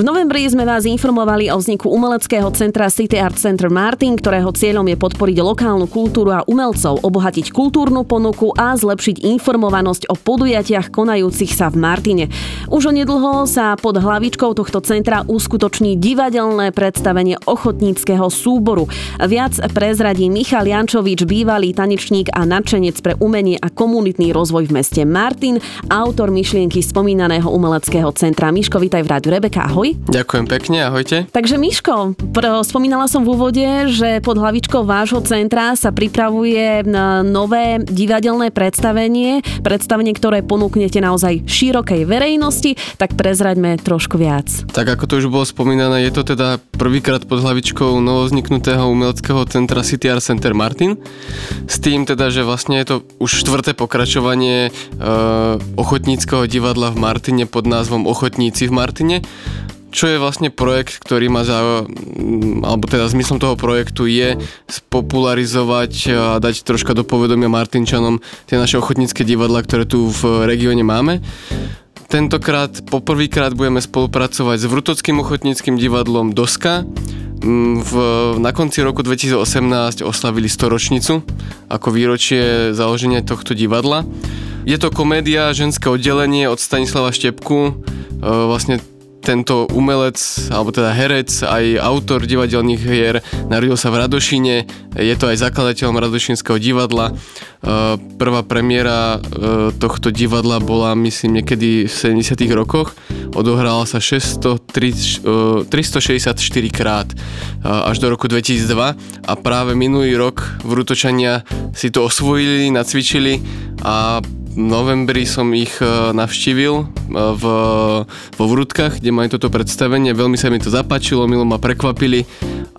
V novembri sme vás informovali o vzniku umeleckého centra City Art Center Martin, ktorého cieľom je podporiť lokálnu kultúru a umelcov, obohatiť kultúrnu ponuku a zlepšiť informovanosť o podujatiach konajúcich sa v Martine. Už onedlho sa pod hlavičkou tohto centra uskutoční divadelné predstavenie ochotníckého súboru. Viac prezradí Michal Jančovič, bývalý tanečník a nadšenec pre umenie a komunitný rozvoj v meste Martin, autor myšlienky spomínaného umeleckého centra. Miško, vítaj v rádiu Rebeka, ahoj. Ahoj. Ďakujem pekne, ahojte. Takže Miško, pr- spomínala som v úvode, že pod hlavičkou vášho centra sa pripravuje nové divadelné predstavenie, predstavenie, ktoré ponúknete naozaj širokej verejnosti, tak prezraďme trošku viac. Tak ako to už bolo spomínané, je to teda prvýkrát pod hlavičkou novozniknutého umeleckého centra City Art Center Martin. S tým teda, že vlastne je to už štvrté pokračovanie e, ochotníckého divadla v Martine pod názvom Ochotníci v Martine čo je vlastne projekt, ktorý má za, mm, alebo teda zmyslom toho projektu je spopularizovať a dať troška do povedomia Martinčanom tie naše ochotnícke divadla, ktoré tu v regióne máme. Tentokrát poprvýkrát budeme spolupracovať s Vrutockým ochotníckým divadlom Doska. Mm, v, na konci roku 2018 oslavili storočnicu ako výročie založenia tohto divadla. Je to komédia ženské oddelenie od Stanislava Štepku. E, vlastne tento umelec, alebo teda herec, aj autor divadelných hier, narodil sa v Radošine, je to aj zakladateľom Radošinského divadla. E, prvá premiéra e, tohto divadla bola, myslím, niekedy v 70 rokoch. Odohrala sa 603, 364 e, krát až do roku 2002 a práve minulý rok Vrútočania si to osvojili, nacvičili a novembri som ich e, navštívil e, v, vo Vrútkach, kde majú toto predstavenie. Veľmi sa mi to zapáčilo, milo ma prekvapili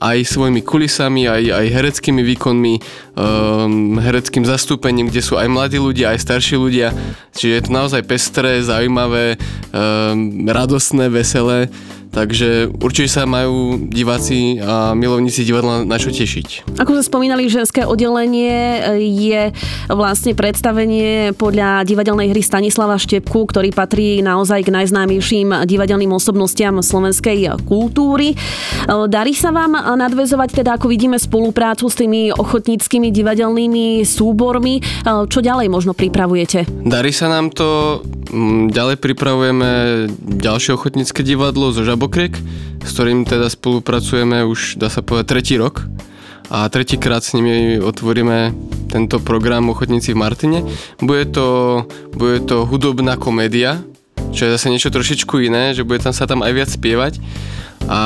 aj svojimi kulisami, aj, aj hereckými výkonmi, um, hereckým zastúpením, kde sú aj mladí ľudia, aj starší ľudia. Čiže je to naozaj pestré, zaujímavé, um, radostné, veselé. Takže určite sa majú diváci a milovníci divadla na čo tešiť. Ako sme spomínali, ženské oddelenie je vlastne predstavenie podľa divadelnej hry Stanislava Štepku, ktorý patrí naozaj k najznámejším divadelným osobnostiam slovenskej kultúry. Darí sa vám nadvezovať, teda ako vidíme, spoluprácu s tými ochotníckými divadelnými súbormi. Čo ďalej možno pripravujete? Darí sa nám to. Mm, ďalej pripravujeme ďalšie ochotnícke divadlo zo Žab Žabokrek, s ktorým teda spolupracujeme už, dá sa povedať, tretí rok. A tretíkrát s nimi otvoríme tento program Ochotníci v Martine. Bude to, bude to hudobná komédia, čo je zase niečo trošičku iné, že bude tam sa tam aj viac spievať a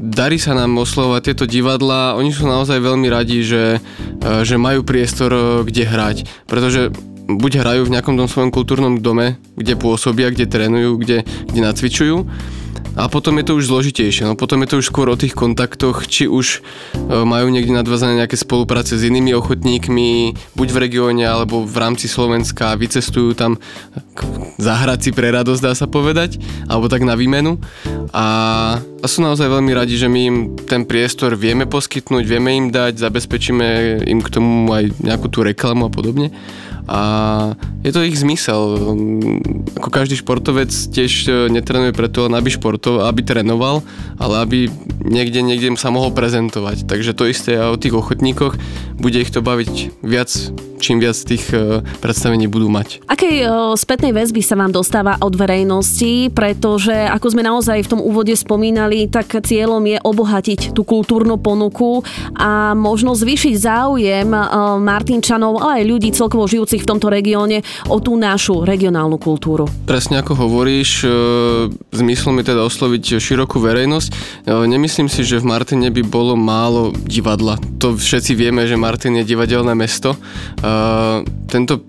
darí sa nám oslovať tieto divadla. Oni sú naozaj veľmi radi, že, že majú priestor kde hrať, pretože buď hrajú v nejakom tom svojom kultúrnom dome, kde pôsobia, kde trénujú, kde, kde nacvičujú, a potom je to už zložitejšie, no potom je to už skôr o tých kontaktoch, či už e, majú niekde nadvázané nejaké spolupráce s inými ochotníkmi, buď v regióne alebo v rámci Slovenska, vycestujú tam zahrať si pre radosť, dá sa povedať, alebo tak na výmenu. A, a sú naozaj veľmi radi, že my im ten priestor vieme poskytnúť, vieme im dať, zabezpečíme im k tomu aj nejakú tú reklamu a podobne a je to ich zmysel. Ako každý športovec tiež e, netrenuje preto aby športov, aby trénoval, ale aby niekde, niekde sa mohol prezentovať. Takže to isté aj o tých ochotníkoch. Bude ich to baviť viac, čím viac tých e, predstavení budú mať. Akej e, spätnej väzby sa vám dostáva od verejnosti? Pretože, ako sme naozaj v tom úvode spomínali, tak cieľom je obohatiť tú kultúrnu ponuku a možno zvýšiť záujem Martinčanov, ale aj ľudí celkovo žijúcich v tomto regióne o tú našu regionálnu kultúru. Presne ako hovoríš, e, zmyslom je teda osloviť širokú verejnosť. E, nemyslím si, že v Martine by bolo málo divadla. To všetci vieme, že Martin je divadelné mesto. E, tento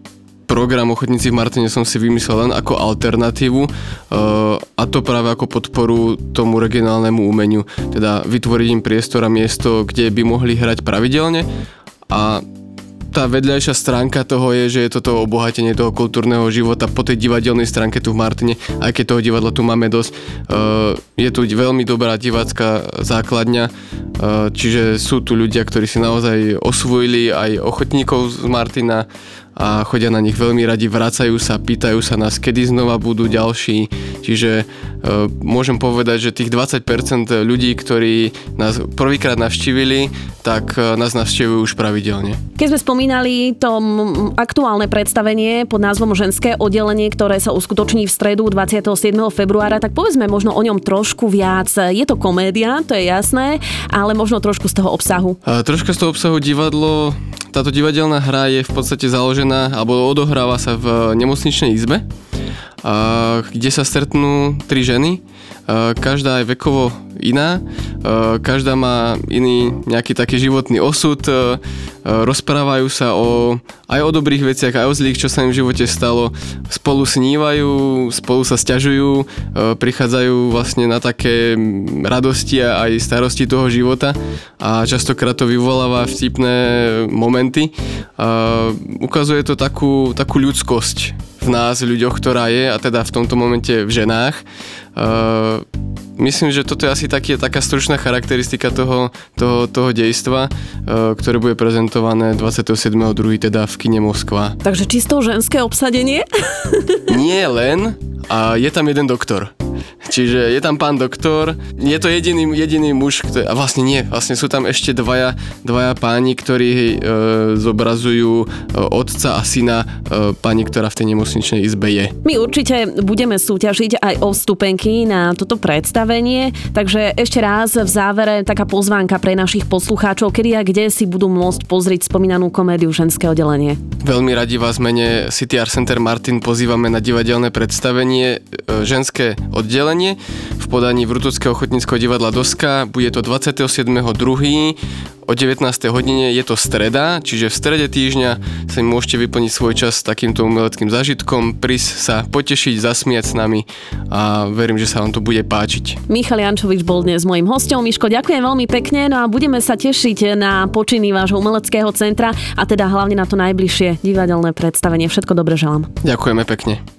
program Ochotníci v Martine som si vymyslel len ako alternatívu a to práve ako podporu tomu regionálnemu umeniu. Teda vytvoriť im priestor a miesto, kde by mohli hrať pravidelne a tá vedľajšia stránka toho je, že je toto obohatenie toho kultúrneho života po tej divadelnej stránke tu v Martine, aj keď toho divadla tu máme dosť. Uh, je tu veľmi dobrá divácká základňa, uh, čiže sú tu ľudia, ktorí si naozaj osvojili aj ochotníkov z Martina a chodia na nich veľmi radi, vracajú sa, pýtajú sa nás, kedy znova budú ďalší. Čiže môžem povedať, že tých 20% ľudí, ktorí nás prvýkrát navštívili, tak e, nás navštevujú už pravidelne. Keď sme spomínali to aktuálne predstavenie pod názvom Ženské oddelenie, ktoré sa uskutoční v stredu 27. februára, tak povedzme možno o ňom trošku viac. Je to komédia, to je jasné, ale možno trošku z toho obsahu. A, troška z toho obsahu divadlo táto divadelná hra je v podstate založená alebo odohráva sa v nemocničnej izbe, kde sa stretnú tri ženy, každá je vekovo iná, každá má iný nejaký taký životný osud, rozprávajú sa o, aj o dobrých veciach, aj o zlých, čo sa im v živote stalo, spolu snívajú, spolu sa stiažujú, prichádzajú vlastne na také radosti a aj starosti toho života a častokrát to vyvoláva vtipné momenty. Ukazuje to takú, takú ľudskosť v nás, ľuďoch, ktorá je, a teda v tomto momente v ženách. Uh, myslím, že toto je asi taký, taká stručná charakteristika toho, toho, toho dejstva, uh, ktoré bude prezentované 27.2. teda v kine Moskva. Takže čisto ženské obsadenie? Nie len, a je tam jeden doktor. Čiže je tam pán doktor, je to jediný, jediný muž, ktorý, a vlastne nie, vlastne sú tam ešte dvaja, dvaja páni, ktorí e, zobrazujú e, otca a syna e, pani, ktorá v tej nemocničnej izbe je. My určite budeme súťažiť aj o vstupenky na toto predstavenie, takže ešte raz v závere taká pozvánka pre našich poslucháčov, kedy a kde si budú môcť pozrieť spomínanú komédiu ženské oddelenie. Veľmi radi vás mene CTR Center Martin pozývame na divadelné predstavenie ženské oddelenie predstavenie v podaní Vrútovského ochotníckého divadla Doska. Bude to 27.2. o 19. hodine. Je to streda, čiže v strede týždňa sa mi môžete vyplniť svoj čas takýmto umeleckým zážitkom, prísť sa potešiť, zasmiať s nami a verím, že sa vám to bude páčiť. Michal Jančovič bol dnes mojim hostom. Miško, ďakujem veľmi pekne no a budeme sa tešiť na počiny vášho umeleckého centra a teda hlavne na to najbližšie divadelné predstavenie. Všetko dobre želám. Ďakujeme pekne.